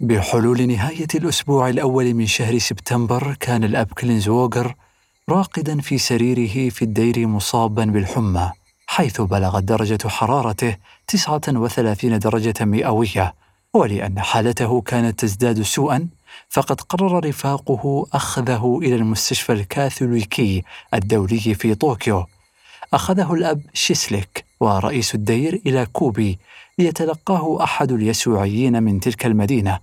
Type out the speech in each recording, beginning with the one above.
بحلول نهاية الأسبوع الأول من شهر سبتمبر كان الأب كلينزوغر راقدا في سريره في الدير مصابا بالحمى حيث بلغت درجة حرارته 39 درجة مئوية. ولأن حالته كانت تزداد سوءا فقد قرر رفاقه أخذه إلى المستشفى الكاثوليكي الدولي في طوكيو. أخذه الأب شيسليك ورئيس الدير إلى كوبي ليتلقاه أحد اليسوعيين من تلك المدينة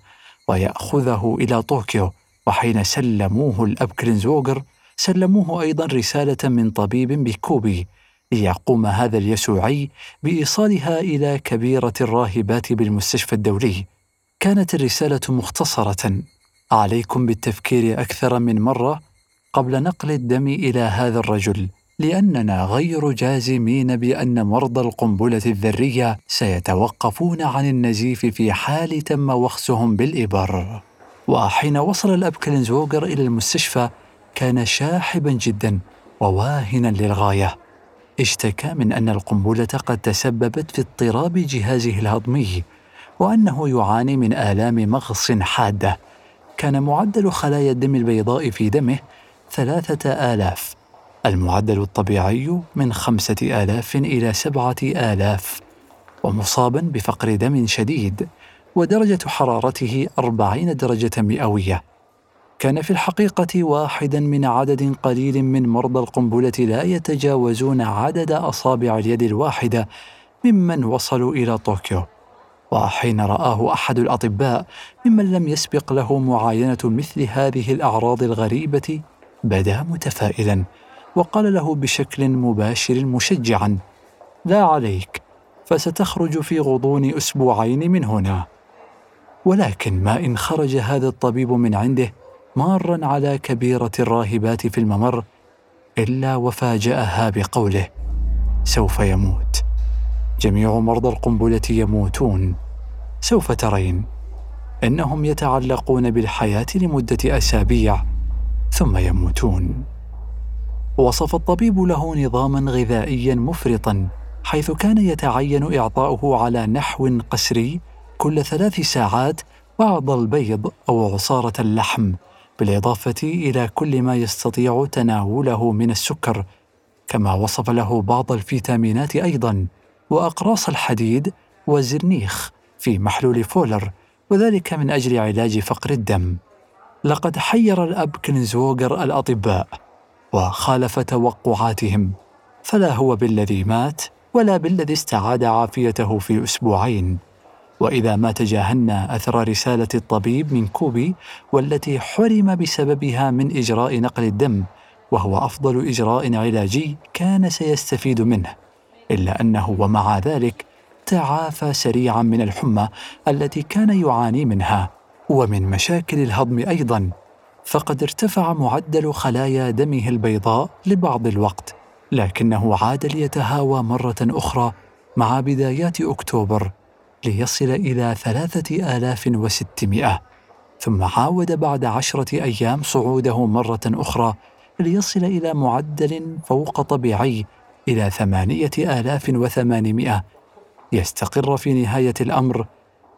ويأخذه إلى طوكيو. وحين سلموه الأب كرينزوغر سلموه أيضا رسالة من طبيب بكوبي ليقوم هذا اليسوعي بإيصالها إلى كبيرة الراهبات بالمستشفى الدولي. كانت الرسالة مختصرة. عليكم بالتفكير أكثر من مرة قبل نقل الدم إلى هذا الرجل. لأننا غير جازمين بأن مرضى القنبلة الذرية سيتوقفون عن النزيف في حال تم وخسهم بالإبر. وحين وصل الأب كلينزوغر إلى المستشفى كان شاحبا جدا وواهنا للغاية. اشتكى من أن القنبلة قد تسببت في اضطراب جهازه الهضمي وأنه يعاني من آلام مغص حادة. كان معدل خلايا الدم البيضاء في دمه ثلاثة آلاف. المعدل الطبيعي من خمسة آلاف إلى سبعة آلاف ومصابا بفقر دم شديد ودرجة حرارته أربعين درجة مئوية. كان في الحقيقة واحدا من عدد قليل من مرضى القنبلة لا يتجاوزون عدد أصابع اليد الواحدة ممن وصلوا إلى طوكيو. وحين رآه أحد الأطباء ممن لم يسبق له معاينة مثل هذه الأعراض الغريبة بدا متفائلا. وقال له بشكل مباشر مشجعا لا عليك فستخرج في غضون أسبوعين من هنا. ولكن ما إن خرج هذا الطبيب من عنده مارا على كبيرة الراهبات في الممر إلا وفاجأها بقوله سوف يموت. جميع مرضى القنبلة يموتون. سوف ترين إنهم يتعلقون بالحياة لمدة أسابيع ثم يموتون. وصف الطبيب له نظاما غذائيا مفرطا حيث كان يتعين إعطاؤه على نحو قسري كل ثلاث ساعات بعض البيض أو عصارة اللحم بالإضافة إلى كل ما يستطيع تناوله من السكر. كما وصف له بعض الفيتامينات أيضا وأقراص الحديد وزرنيخ في محلول فولر وذلك من أجل علاج فقر الدم. لقد حير الأب كلينزوغر الأطباء. وخالف توقعاتهم. فلا هو بالذي مات ولا بالذي استعاد عافيته في أسبوعين. وإذا ما تجاهلنا أثر رسالة الطبيب من كوبي والتي حرم بسببها من إجراء نقل الدم وهو أفضل إجراء علاجي كان سيستفيد منه إلا أنه ومع ذلك تعافى سريعا من الحمى التي كان يعاني منها. ومن مشاكل الهضم أيضا فقد ارتفع معدل خلايا دمه البيضاء لبعض الوقت لكنه عاد ليتهاوى مرة أخرى مع بدايات أكتوبر ليصل إلى 3600 ثم عاود بعد عشرة أيام صعوده مرة أخرى ليصل إلى معدل فوق طبيعي إلى 8800 يستقر في نهاية الأمر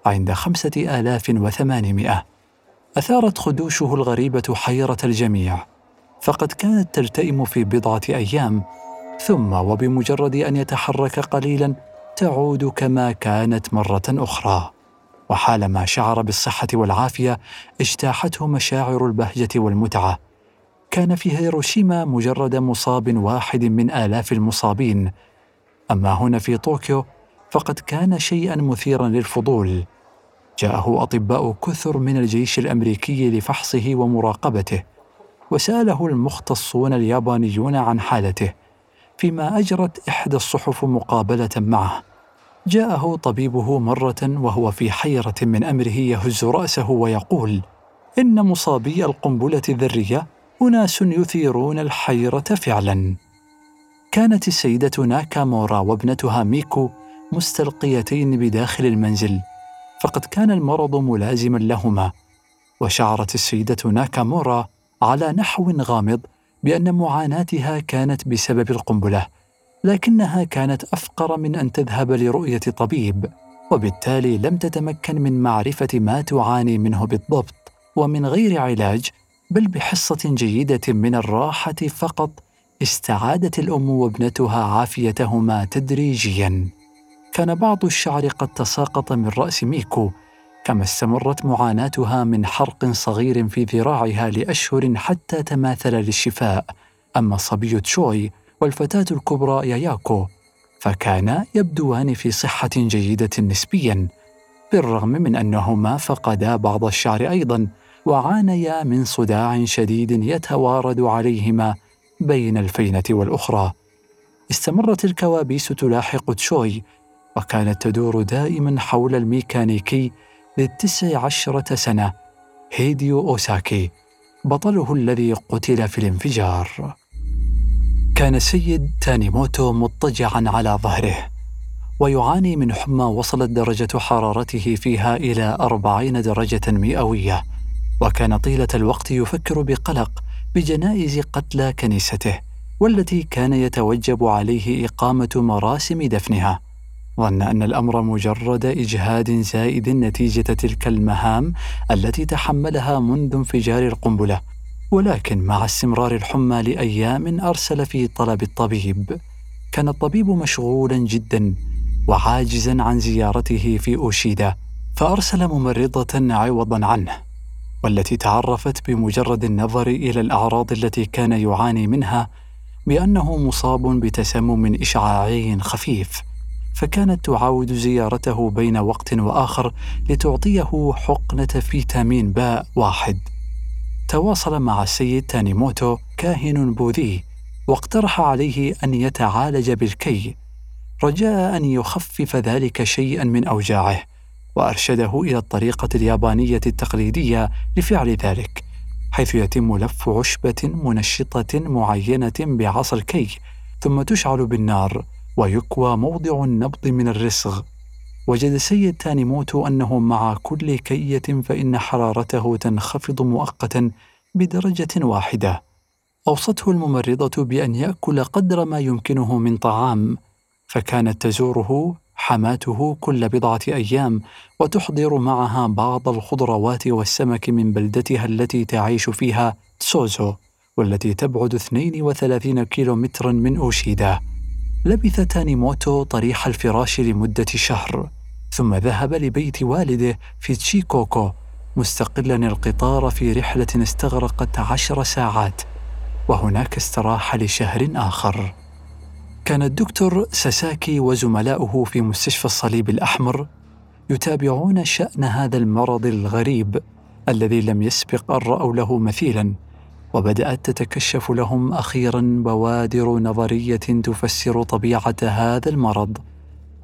عند 5800 أثارت خدوشه الغريبة حيرة الجميع، فقد كانت تلتئم في بضعة أيام، ثم وبمجرد أن يتحرك قليلا تعود كما كانت مرة أخرى. وحالما شعر بالصحة والعافية اجتاحته مشاعر البهجة والمتعة. كان في هيروشيما مجرد مصاب واحد من آلاف المصابين، أما هنا في طوكيو فقد كان شيئا مثيرا للفضول. جاءه أطباء كثر من الجيش الأمريكي لفحصه ومراقبته وسأله المختصون اليابانيون عن حالته فيما أجرت إحدى الصحف مقابلة معه. جاءه طبيبه مرة وهو في حيرة من أمره يهز رأسه ويقول إن مصابي القنبلة الذرية أناس يثيرون الحيرة فعلا. كانت السيدة ناكامورا وابنتها ميكو مستلقيتين بداخل المنزل فقد كان المرض ملازما لهما وشعرت السيدة ناكامورا على نحو غامض بأن معاناتها كانت بسبب القنبلة لكنها كانت أفقر من أن تذهب لرؤية طبيب وبالتالي لم تتمكن من معرفة ما تعاني منه بالضبط ومن غير علاج بل بحصة جيدة من الراحة فقط استعادت الأم وابنتها عافيتهما تدريجيا. كان بعض الشعر قد تساقط من رأس ميكو كما استمرت معاناتها من حرق صغير في ذراعها لأشهر حتى تماثل للشفاء. أما صبي تشوي والفتاة الكبرى ياياكو فكانا يبدوان في صحة جيدة نسبيا بالرغم من أنهما فقدا بعض الشعر أيضا وعانيا من صداع شديد يتوارد عليهما بين الفينة والأخرى. استمرت الكوابيس تلاحق تشوي وكانت تدور دائما حول الميكانيكي للتسع عشرة سنة هيديو أوساكي بطله الذي قتل في الانفجار. كان السيد تانيموتو مضطجعا على ظهره ويعاني من حمى وصلت درجة حرارته فيها إلى أربعين درجة مئوية وكان طيلة الوقت يفكر بقلق بجنائز قتلى كنيسته والتي كان يتوجب عليه إقامة مراسم دفنها. ظن أن الأمر مجرد إجهاد زائد نتيجة تلك المهام التي تحملها منذ انفجار القنبلة. ولكن مع استمرار الحمى لأيام أرسل في طلب الطبيب. كان الطبيب مشغولا جدا وعاجزا عن زيارته في أوشيدا فأرسل ممرضة عوضا عنه والتي تعرفت بمجرد النظر إلى الأعراض التي كان يعاني منها بأنه مصاب بتسمم إشعاعي خفيف. فكانت تعاود زيارته بين وقت وآخر لتعطيه حقنة فيتامين باء واحد. تواصل مع السيد تانيموتو كاهن بوذي واقترح عليه أن يتعالج بالكي. رجاء أن يخفف ذلك شيئا من أوجاعه وأرشده إلى الطريقة اليابانية التقليدية لفعل ذلك حيث يتم لف عشبة منشطة معينة بعصا الكي ثم تشعل بالنار. ويكوى موضع النبض من الرسغ. وجد سيد تانيموتو أنه مع كل كية فإن حرارته تنخفض مؤقتا بدرجة واحدة. أوصته الممرضة بأن يأكل قدر ما يمكنه من طعام فكانت تزوره حماته كل بضعة أيام وتحضر معها بعض الخضروات والسمك من بلدتها التي تعيش فيها تسوزو والتي تبعد 32 كيلومترا من أوشيدا. لبث تانيموتو طريح الفراش لمدة شهر ثم ذهب لبيت والده في تشيكوكو مستقلا القطار في رحلة استغرقت عشر ساعات وهناك استراح لشهر آخر. كان الدكتور ساساكي وزملاؤه في مستشفى الصليب الأحمر يتابعون شأن هذا المرض الغريب الذي لم يسبق أن رأوا له مثيلا. وبدأت تتكشف لهم أخيرا بوادر نظرية تفسر طبيعة هذا المرض.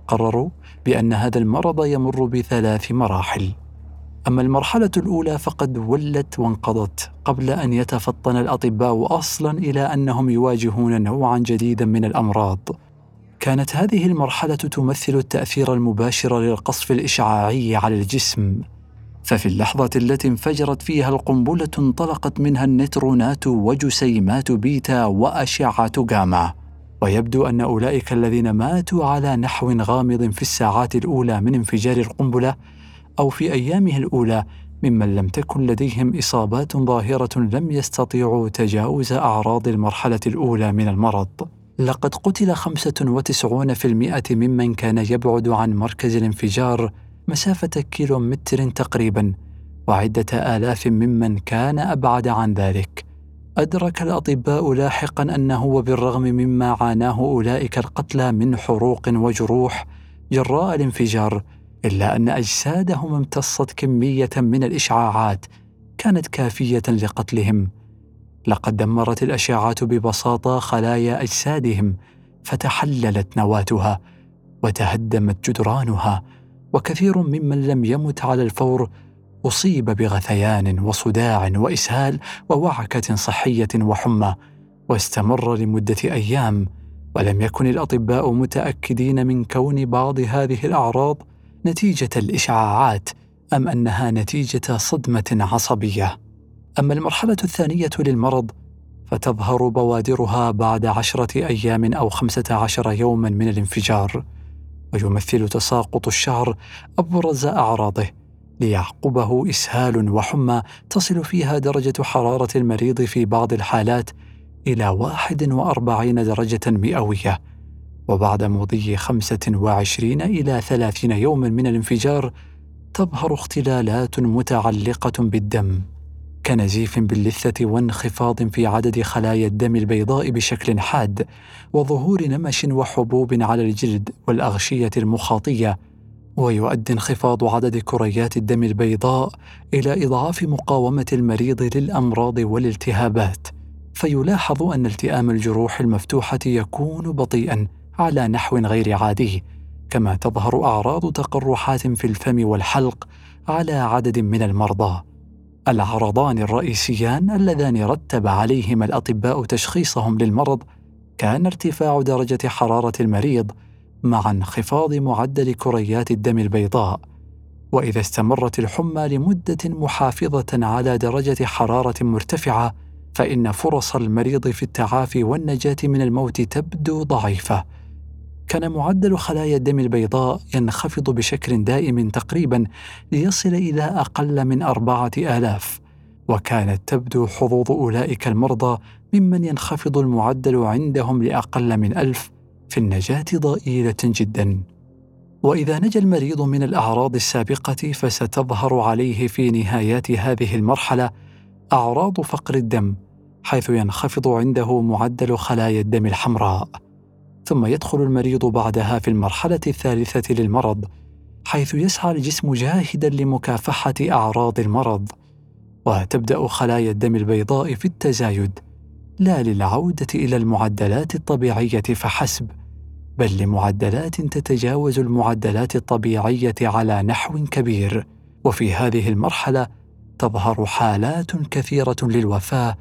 قرروا بأن هذا المرض يمر بثلاث مراحل. أما المرحلة الأولى فقد ولت وانقضت قبل أن يتفطن الأطباء أصلا إلى أنهم يواجهون نوعا جديدا من الأمراض. كانت هذه المرحلة تمثل التأثير المباشر للقصف الإشعاعي على الجسم. ففي اللحظة التي انفجرت فيها القنبلة انطلقت منها النيترونات وجسيمات بيتا وأشعة جاما. ويبدو أن أولئك الذين ماتوا على نحو غامض في الساعات الأولى من انفجار القنبلة أو في أيامه الأولى ممن لم تكن لديهم إصابات ظاهرة لم يستطيعوا تجاوز أعراض المرحلة الأولى من المرض. لقد قتل 95% ممن كان يبعد عن مركز الانفجار مسافة كيلو متر تقريبا وعدة آلاف ممن كان أبعد عن ذلك. أدرك الأطباء لاحقا أنه وبالرغم مما عاناه أولئك القتلى من حروق وجروح جراء الانفجار إلا أن أجسادهم امتصت كمية من الإشعاعات كانت كافية لقتلهم. لقد دمرت الأشعات ببساطة خلايا أجسادهم فتحللت نواتها وتهدمت جدرانها. وكثير ممن لم يمت على الفور أصيب بغثيان وصداع وإسهال ووعكة صحية وحمى واستمر لمدة أيام ولم يكن الأطباء متأكدين من كون بعض هذه الأعراض نتيجة الإشعاعات أم أنها نتيجة صدمة عصبية. أما المرحلة الثانية للمرض فتظهر بوادرها بعد عشرة أيام أو خمسة عشر يوما من الانفجار. ويمثل تساقط الشعر أبرز أعراضه ليعقبه إسهال وحمى تصل فيها درجة حرارة المريض في بعض الحالات إلى 41 درجة مئوية وبعد مضي 25 إلى 30 يوما من الانفجار تظهر اختلالات متعلقة بالدم. كنزيف باللثة وانخفاض في عدد خلايا الدم البيضاء بشكل حاد وظهور نمش وحبوب على الجلد والأغشية المخاطية ويؤدي انخفاض عدد كريات الدم البيضاء إلى إضعاف مقاومة المريض للأمراض والالتهابات فيلاحظ أن التئام الجروح المفتوحة يكون بطيئا على نحو غير عادي كما تظهر أعراض تقرحات في الفم والحلق على عدد من المرضى. العرضان الرئيسيان اللذان رتب عليهما الأطباء تشخيصهم للمرض كان ارتفاع درجة حرارة المريض مع انخفاض معدل كريات الدم البيضاء. وإذا استمرت الحمى لمدة محافظة على درجة حرارة مرتفعة فإن فرص المريض في التعافي والنجاة من الموت تبدو ضعيفة. كان معدل خلايا الدم البيضاء ينخفض بشكل دائم تقريبا ليصل إلى أقل من أربعة آلاف. وكانت تبدو حظوظ أولئك المرضى ممن ينخفض المعدل عندهم لأقل من ألف في النجاة ضئيلة جدا. وإذا نجا المريض من الأعراض السابقة فستظهر عليه في نهايات هذه المرحلة أعراض فقر الدم حيث ينخفض عنده معدل خلايا الدم الحمراء. ثم يدخل المريض بعدها في المرحلة الثالثة للمرض حيث يسعى الجسم جاهدا لمكافحة أعراض المرض. وتبدأ خلايا الدم البيضاء في التزايد لا للعودة إلى المعدلات الطبيعية فحسب بل لمعدلات تتجاوز المعدلات الطبيعية على نحو كبير. وفي هذه المرحلة تظهر حالات كثيرة للوفاة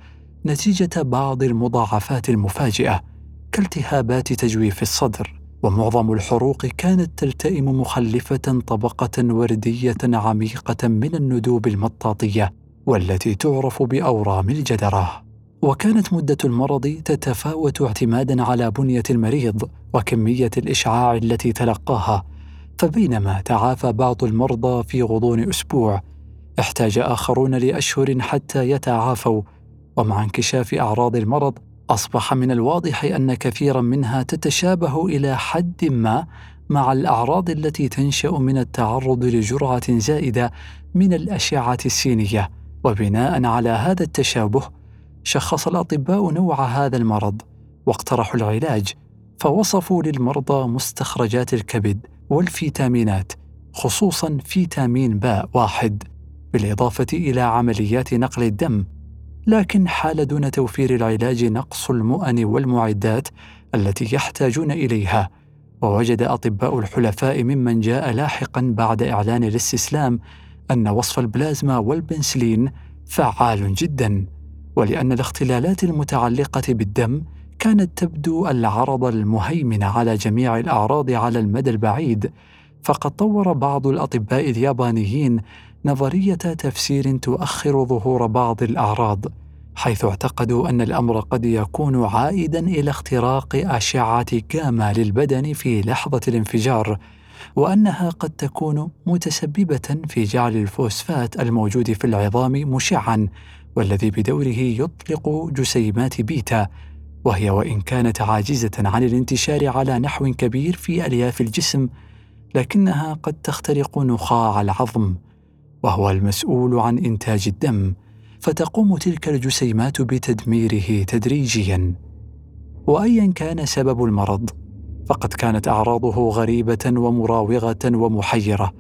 نتيجة بعض المضاعفات المفاجئة. كالتهابات تجويف الصدر ومعظم الحروق كانت تلتئم مخلفة طبقة وردية عميقة من الندوب المطاطية والتي تعرف بأورام الجدرة. وكانت مدة المرض تتفاوت اعتمادا على بنية المريض وكمية الإشعاع التي تلقاها فبينما تعافى بعض المرضى في غضون أسبوع احتاج آخرون لأشهر حتى يتعافوا. ومع انكشاف أعراض المرض أصبح من الواضح أن كثيرا منها تتشابه إلى حد ما مع الأعراض التي تنشأ من التعرض لجرعة زائدة من الأشعة السينية. وبناء على هذا التشابه شخص الأطباء نوع هذا المرض واقترحوا العلاج فوصفوا للمرضى مستخرجات الكبد والفيتامينات خصوصا فيتامين باء واحد بالإضافة إلى عمليات نقل الدم لكن حال دون توفير العلاج نقص المؤن والمعدات التي يحتاجون إليها. ووجد أطباء الحلفاء ممن جاء لاحقا بعد إعلان الاستسلام أن وصف البلازما والبنسلين فعال جدا ولأن الاختلالات المتعلقة بالدم كانت تبدو العرض المهيمن على جميع الأعراض على المدى البعيد. فقد طور بعض الأطباء اليابانيين نظرية تفسير تؤخر ظهور بعض الأعراض حيث اعتقدوا أن الأمر قد يكون عائدا إلى اختراق أشعة جاما للبدن في لحظة الانفجار وأنها قد تكون متسببة في جعل الفوسفات الموجود في العظام مشعا والذي بدوره يطلق جسيمات بيتا وهي وإن كانت عاجزة عن الانتشار على نحو كبير في ألياف الجسم لكنها قد تخترق نخاع العظم. وهو المسؤول عن إنتاج الدم فتقوم تلك الجسيمات بتدميره تدريجيا. وايا كان سبب المرض فقد كانت أعراضه غريبة ومراوغة ومحيرة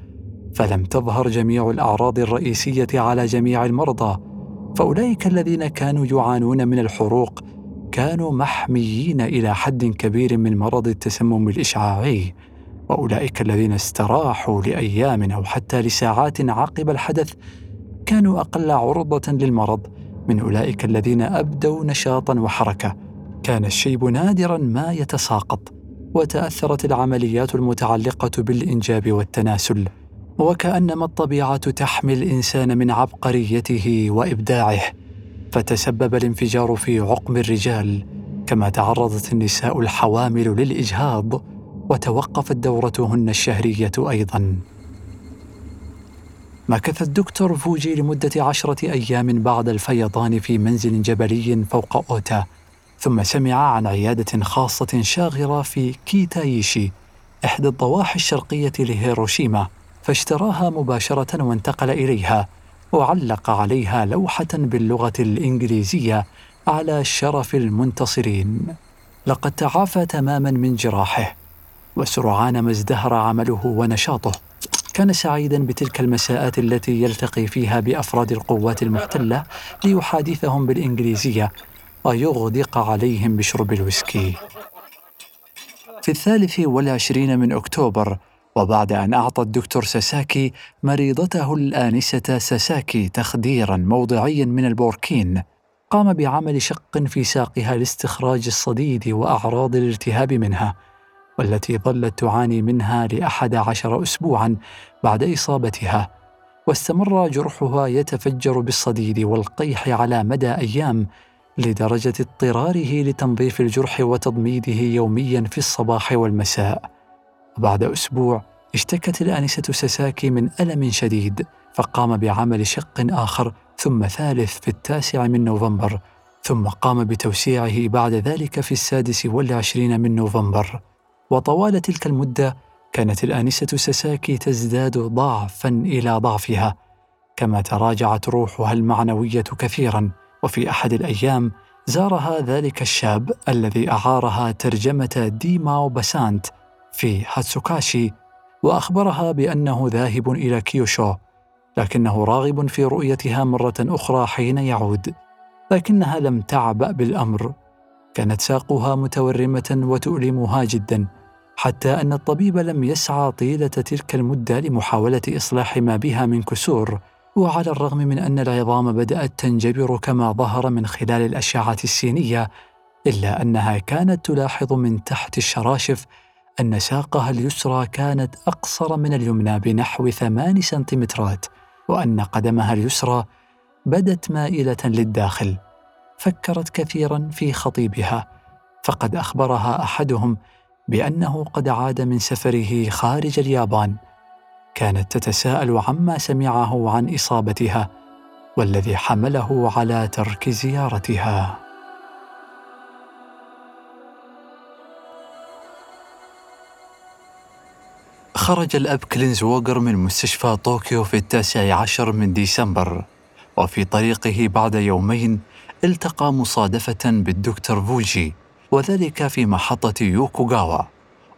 فلم تظهر جميع الأعراض الرئيسية على جميع المرضى فأولئك الذين كانوا يعانون من الحروق كانوا محميين إلى حد كبير من مرض التسمم الإشعاعي. وأولئك الذين استراحوا لأيام أو حتى لساعات عقب الحدث كانوا أقل عرضة للمرض. من أولئك الذين أبدوا نشاطا وحركة. كان الشيب نادرا ما يتساقط وتأثرت العمليات المتعلقة بالإنجاب والتناسل. وكانما الطبيعة تحمي الإنسان من عبقريته وإبداعه. فتسبب الانفجار في عقم الرجال كما تعرضت النساء الحوامل للإجهاض. وتوقفت دورتهن الشهرية أيضا. مكث الدكتور فوجي لمدة عشرة أيام بعد الفيضان في منزل جبلي فوق أوتا ثم سمع عن عيادة خاصة شاغرة في كيتايشي إحدى الضواحي الشرقية لهيروشيما فاشتراها مباشرة وانتقل إليها وعلق عليها لوحة باللغة الإنجليزية على شرف المنتصرين. لقد تعافى تماما من جراحه. وسرعان ما ازدهر عمله ونشاطه. كان سعيدا بتلك المساءات التي يلتقي فيها بأفراد القوات المحتلة ليحادثهم بالإنجليزية ويغدق عليهم بشرب الويسكي. في الثالث والعشرين من أكتوبر وبعد أن أعطى الدكتور ساساكي مريضته الآنسة ساساكي تخديرا موضعيا من البروكين قام بعمل شق في ساقها لاستخراج الصديد وأعراض الالتهاب منها. والتي ظلت تعاني منها لأحد عشر أسبوعا بعد إصابتها واستمر جرحها يتفجر بالصديد والقيح على مدى أيام لدرجة اضطراره لتنظيف الجرح وتضميده يوميا في الصباح والمساء. وبعد أسبوع اشتكت الآنسة ساساكي من ألم شديد فقام بعمل شق آخر ثم ثالث في التاسع من نوفمبر ثم قام بتوسيعه بعد ذلك في السادس والعشرين من نوفمبر. وطوال تلك المدة كانت الآنسة ساساكي تزداد ضعفا إلى ضعفها كما تراجعت روحها المعنوية كثيرا وفي أحد الأيام زارها ذلك الشاب الذي أعارها ترجمة دي موباسانت في هاتسوكاشي وأخبرها بأنه ذاهب إلى كيوشو لكنه راغب في رؤيتها مرة أخرى حين يعود لكنها لم تعبأ بالأمر. كانت ساقها متورمة وتؤلمها جدا. حتى أن الطبيب لم يسعى طيلة تلك المدة لمحاولة إصلاح ما بها من كسور وعلى الرغم من أن العظام بدأت تنجبر كما ظهر من خلال الأشعة السينية إلا أنها كانت تلاحظ من تحت الشراشف أن ساقها اليسرى كانت أقصر من اليمنى بنحو ثمان سنتيمترات وأن قدمها اليسرى بدت مائلة للداخل. فكرت كثيرا في خطيبها فقد أخبرها أحدهم بأنه قد عاد من سفره خارج اليابان. كانت تتساءل عما سمعه عن إصابتها والذي حمله على ترك زيارتها. خرج الأب كلينز ووغر من مستشفى طوكيو في التاسع عشر من ديسمبر وفي طريقه بعد يومين التقى مصادفة بالدكتور فوجي. وذلك في محطة يوكوغاوا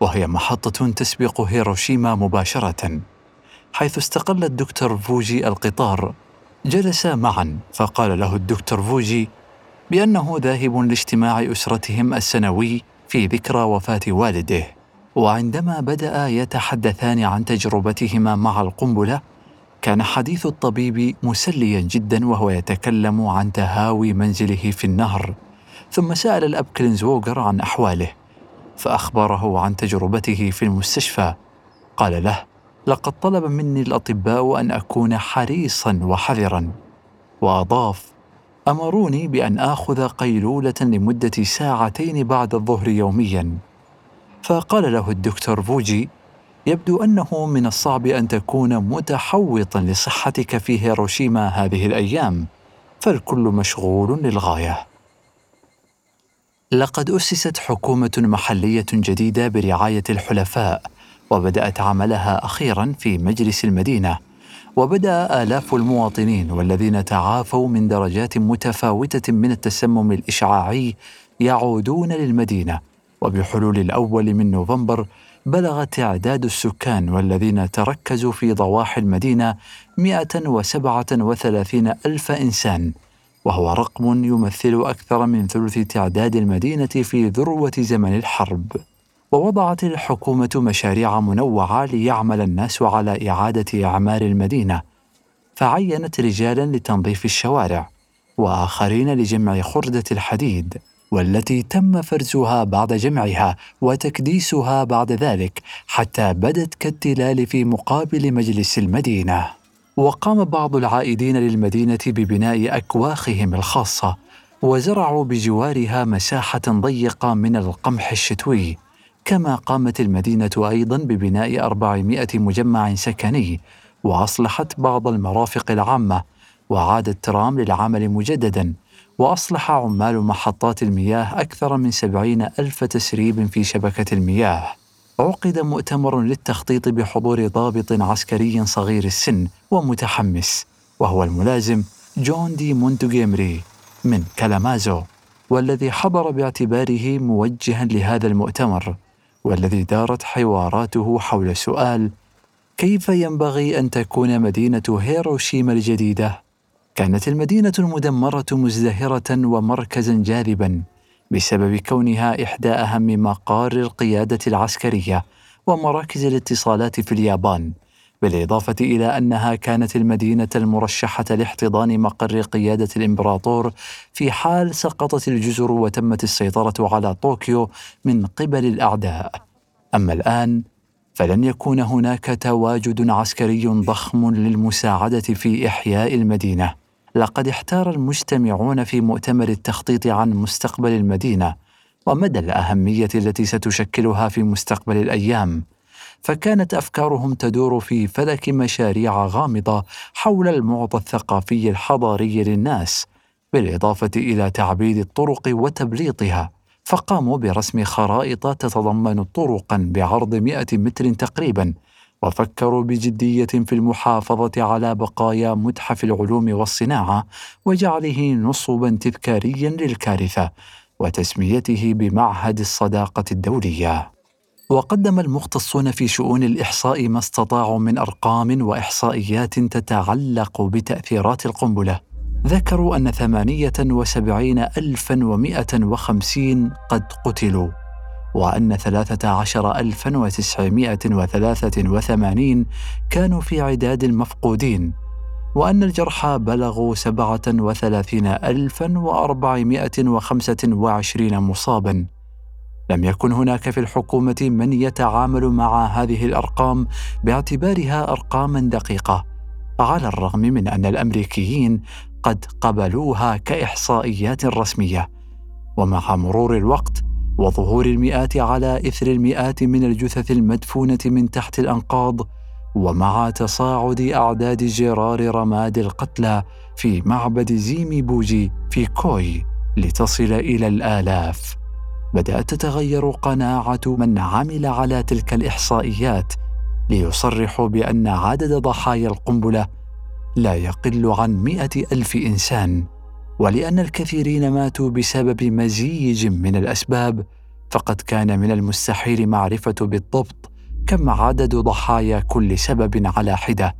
وهي محطة تسبق هيروشيما مباشرة حيث استقل الدكتور فوجي القطار. جلسا معا فقال له الدكتور فوجي بأنه ذاهب لاجتماع أسرتهم السنوي في ذكرى وفاة والده. وعندما بدأ يتحدثان عن تجربتهما مع القنبلة كان حديث الطبيب مسليا جدا وهو يتكلم عن تهاوي منزله في النهر. ثم سأل الأب كلينزوغر عن أحواله فأخبره عن تجربته في المستشفى. قال له لقد طلب مني الأطباء أن أكون حريصا وحذرا وأضاف أمروني بأن آخذ قيلولة لمدة ساعتين بعد الظهر يوميا فقال له الدكتور فوجي يبدو أنه من الصعب أن تكون متحوطا لصحتك في هيروشيما هذه الأيام فالكل مشغول للغاية لقد أسست حكومة محلية جديدة برعاية الحلفاء وبدأت عملها أخيرا في مجلس المدينة. وبدأ آلاف المواطنين والذين تعافوا من درجات متفاوتة من التسمم الإشعاعي يعودون للمدينة. وبحلول الأول من نوفمبر بلغ تعداد السكان والذين تركزوا في ضواحي المدينة 137 ألف إنسان. وهو رقم يمثل أكثر من ثلث تعداد المدينة في ذروة زمن الحرب. ووضعت الحكومة مشاريع منوعة ليعمل الناس على إعادة أعمار المدينة. فعينت رجالا لتنظيف الشوارع وآخرين لجمع خردة الحديد والتي تم فرزها بعد جمعها وتكديسها بعد ذلك حتى بدت كالتلال في مقابل مجلس المدينة. وقام بعض العائدين للمدينة ببناء أكواخهم الخاصة وزرعوا بجوارها مساحة ضيقة من القمح الشتوي. كما قامت المدينة أيضا ببناء 400 مجمع سكني وأصلحت بعض المرافق العامة وعاد الترام للعمل مجددا وأصلح عمال محطات المياه أكثر من سبعين ألف تسريب في شبكة المياه. عقد مؤتمر للتخطيط بحضور ضابط عسكري صغير السن ومتحمس وهو الملازم جون دي مونتجيمري من كالامازو والذي حضر باعتباره موجها لهذا المؤتمر والذي دارت حواراته حول سؤال كيف ينبغي أن تكون مدينة هيروشيما الجديدة؟ كانت المدينة المدمرة مزدهرة ومركزا جاذبا. بسبب كونها إحدى أهم مقار القيادة العسكرية ومراكز الاتصالات في اليابان بالإضافة إلى أنها كانت المدينة المرشحة لاحتضان مقر قيادة الإمبراطور في حال سقطت الجزر وتمت السيطرة على طوكيو من قبل الأعداء. أما الآن فلن يكون هناك تواجد عسكري ضخم للمساعدة في إحياء المدينة. لقد احتار المجتمعون في مؤتمر التخطيط عن مستقبل المدينة ومدى الأهمية التي ستشكلها في مستقبل الأيام. فكانت أفكارهم تدور في فلك مشاريع غامضة حول المعطى الثقافي الحضاري للناس بالإضافة إلى تعبيد الطرق وتبليطها. فقاموا برسم خرائط تتضمن طرقا بعرض 100 متر تقريبا وفكروا بجدية في المحافظة على بقايا متحف العلوم والصناعة وجعله نصبا تذكاريا للكارثة وتسميته بمعهد الصداقة الدولية. وقدم المختصون في شؤون الإحصاء ما استطاعوا من أرقام وإحصائيات تتعلق بتأثيرات القنبلة. ذكروا أن ثمانية وسبعين ألفا ومائة وخمسين قد قتلوا. وأن ثلاثة عشر ألفا وتسعمائة وثلاثة وثمانين كانوا في عداد المفقودين وأن الجرحى بلغوا سبعة وثلاثين ألفا وأربعمائة وخمسة وعشرين مصاباً. لم يكن هناك في الحكومة من يتعامل مع هذه الأرقام باعتبارها ارقاما دقيقة على الرغم من أن الأمريكيين قد قبلوها كإحصائيات رسمية. ومع مرور الوقت وظهور المئات على إثر المئات من الجثث المدفونة من تحت الأنقاض ومع تصاعد أعداد جرار رماد القتلى في معبد زيمي بوجي في كوي لتصل إلى الآلاف. بدأت تتغير قناعة من عمل على تلك الإحصائيات ليصرحوا بأن عدد ضحايا القنبلة لا يقل عن مئة ألف إنسان. ولأن الكثيرين ماتوا بسبب مزيج من الأسباب فقد كان من المستحيل معرفة بالضبط كم عدد ضحايا كل سبب على حدة.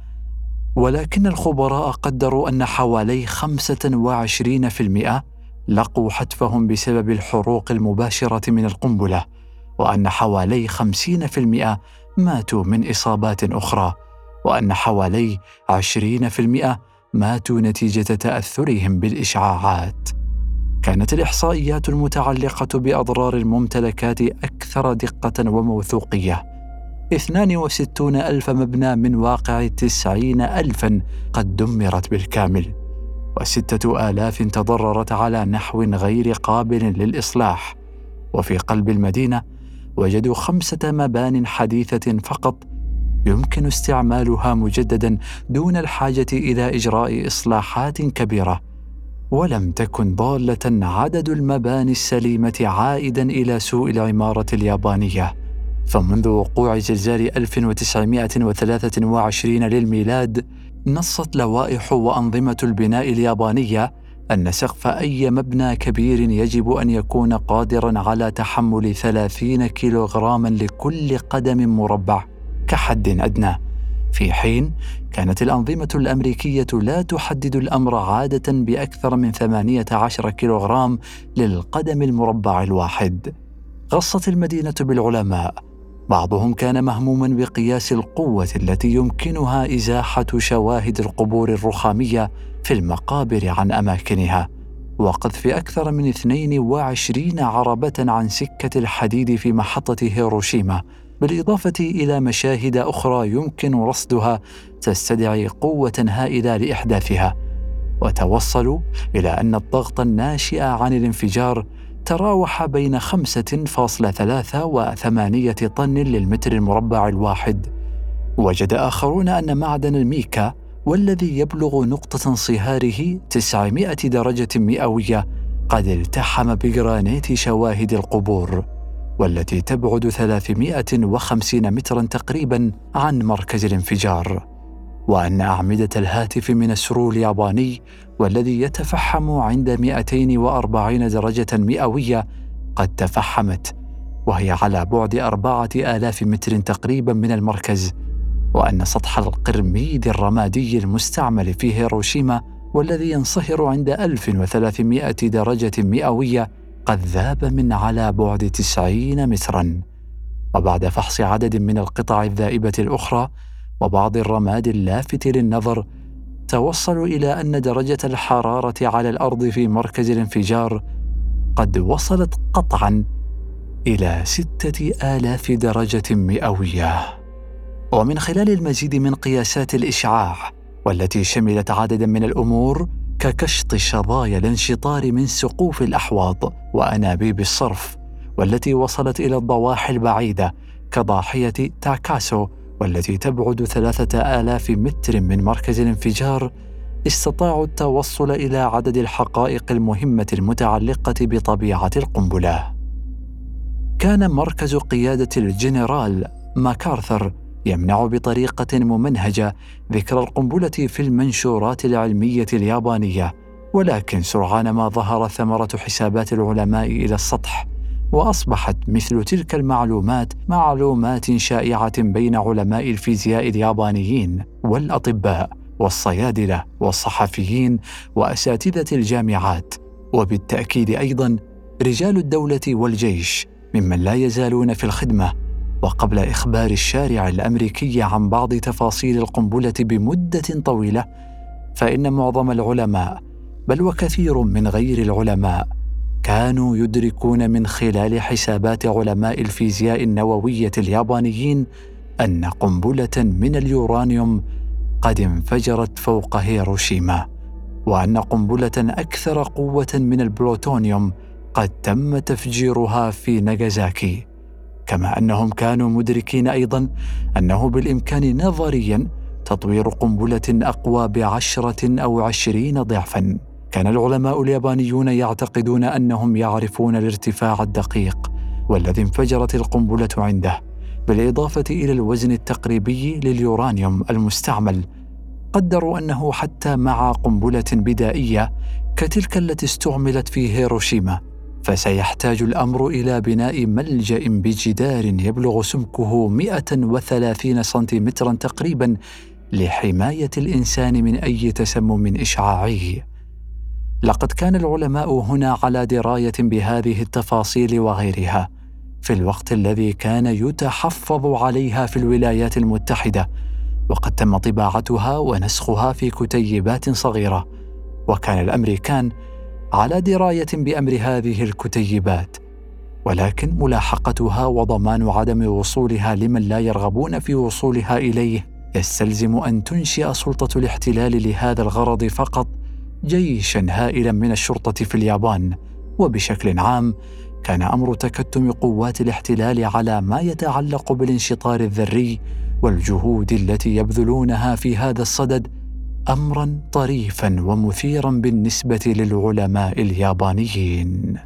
ولكن الخبراء قدروا أن حوالي 25% لقوا حتفهم بسبب الحروق المباشرة من القنبلة وأن حوالي 50% ماتوا من إصابات أخرى وأن حوالي 20% ماتوا نتيجة تأثرهم بالإشعاعات. كانت الإحصائيات المتعلقة بأضرار الممتلكات أكثر دقة وموثوقية. 62 ألف مبنى من واقع 90 ألفا قد دمرت بالكامل. وستة آلاف تضررت على نحو غير قابل للإصلاح. وفي قلب المدينة وجدوا خمسة مبان حديثة فقط يمكن استعمالها مجددا دون الحاجة إلى إجراء إصلاحات كبيرة ولم تكن ضالة عدد المباني السليمة عائدا إلى سوء العمارة اليابانية. فمنذ وقوع زلزال 1923 للميلاد نصت لوائح وأنظمة البناء اليابانية أن سقف أي مبنى كبير يجب أن يكون قادرا على تحمل 30 كيلوغراما لكل قدم مربع. كحد أدنى. في حين كانت الأنظمة الأمريكية لا تحدد الأمر عادة بأكثر من 18 كيلوغرام للقدم المربع الواحد. غصت المدينة بالعلماء. بعضهم كان مهموما بقياس القوة التي يمكنها إزاحة شواهد القبور الرخامية في المقابر عن أماكنها. وقذف أكثر من 22 عربة عن سكة الحديد في محطة هيروشيما. بالإضافة إلى مشاهد أخرى يمكن رصدها تستدعي قوة هائلة لإحداثها. وتوصلوا إلى أن الضغط الناشئ عن الانفجار تراوح بين 5.3 و8 طن للمتر المربع الواحد. وجد آخرون أن معدن الميكا والذي يبلغ نقطة انصهاره 900 درجة مئوية قد التحم بجرانيت شواهد القبور. والتي تبعد 350 مترا تقريبا عن مركز الانفجار وأن أعمدة الهاتف من السرو الياباني والذي يتفحم عند 240 درجة مئوية قد تفحمت وهي على بعد أربعة آلاف متر تقريبا من المركز وأن سطح القرميد الرمادي المستعمل في هيروشيما والذي ينصهر عند 1300 درجة مئوية قد ذاب من على بعد 90 مترا وبعد فحص عدد من القطع الذائبة الأخرى وبعض الرماد اللافت للنظر توصلوا إلى أن درجة الحرارة على الأرض في مركز الانفجار قد وصلت قطعا إلى ستة آلاف درجة مئوية. ومن خلال المزيد من قياسات الإشعاع والتي شملت عددا من الأمور ككشط شظايا الانشطار من سقوف الأحواض وأنابيب الصرف والتي وصلت إلى الضواحي البعيدة كضاحية تاكاسو والتي تبعد ثلاثة آلاف متر من مركز الانفجار استطاعوا التوصل إلى عدد الحقائق المهمة المتعلقة بطبيعة القنبلة. كان مركز قيادة الجنرال ماكارثر يمنع بطريقة ممنهجة ذكر القنبلة في المنشورات العلمية اليابانية، ولكن سرعان ما ظهر ثمرة حسابات العلماء إلى السطح، وأصبحت مثل تلك المعلومات معلومات شائعة بين علماء الفيزياء اليابانيين والأطباء والصيادلة والصحفيين وأساتذة الجامعات وبالتأكيد أيضا رجال الدولة والجيش ممن لا يزالون في الخدمة. وقبل إخبار الشارع الأمريكي عن بعض تفاصيل القنبلة بمدة طويلة فإن معظم العلماء بل وكثير من غير العلماء كانوا يدركون من خلال حسابات علماء الفيزياء النووية اليابانيين أن قنبلة من اليورانيوم قد انفجرت فوق هيروشيما وأن قنبلة أكثر قوة من البلوتونيوم قد تم تفجيرها في ناغازاكي كما أنهم كانوا مدركين أيضا أنه بالإمكان نظريا تطوير قنبلة أقوى بعشرة أو عشرين ضعفا. كان العلماء اليابانيون يعتقدون أنهم يعرفون الارتفاع الدقيق والذي انفجرت القنبلة عنده بالإضافة إلى الوزن التقريبي لليورانيوم المستعمل. قدروا أنه حتى مع قنبلة بدائية كتلك التي استعملت في هيروشيما فسيحتاج الأمر إلى بناء ملجأ بجدار يبلغ سمكه 130 سنتيمترا تقريبا لحماية الإنسان من أي تسمم إشعاعي. لقد كان العلماء هنا على دراية بهذه التفاصيل وغيرها في الوقت الذي كان يتحفظ عليها في الولايات المتحدة وقد تم طباعتها ونسخها في كتيبات صغيرة. وكان الامريكان على دراية بأمر هذه الكتيبات ولكن ملاحقتها وضمان عدم وصولها لمن لا يرغبون في وصولها إليه يستلزم أن تنشئ سلطة الاحتلال لهذا الغرض فقط جيشا هائلا من الشرطة في اليابان. وبشكل عام كان أمر تكتم قوات الاحتلال على ما يتعلق بالانشطار الذري والجهود التي يبذلونها في هذا الصدد امرا طريفا ومثيرا بالنسبة للعلماء اليابانيين.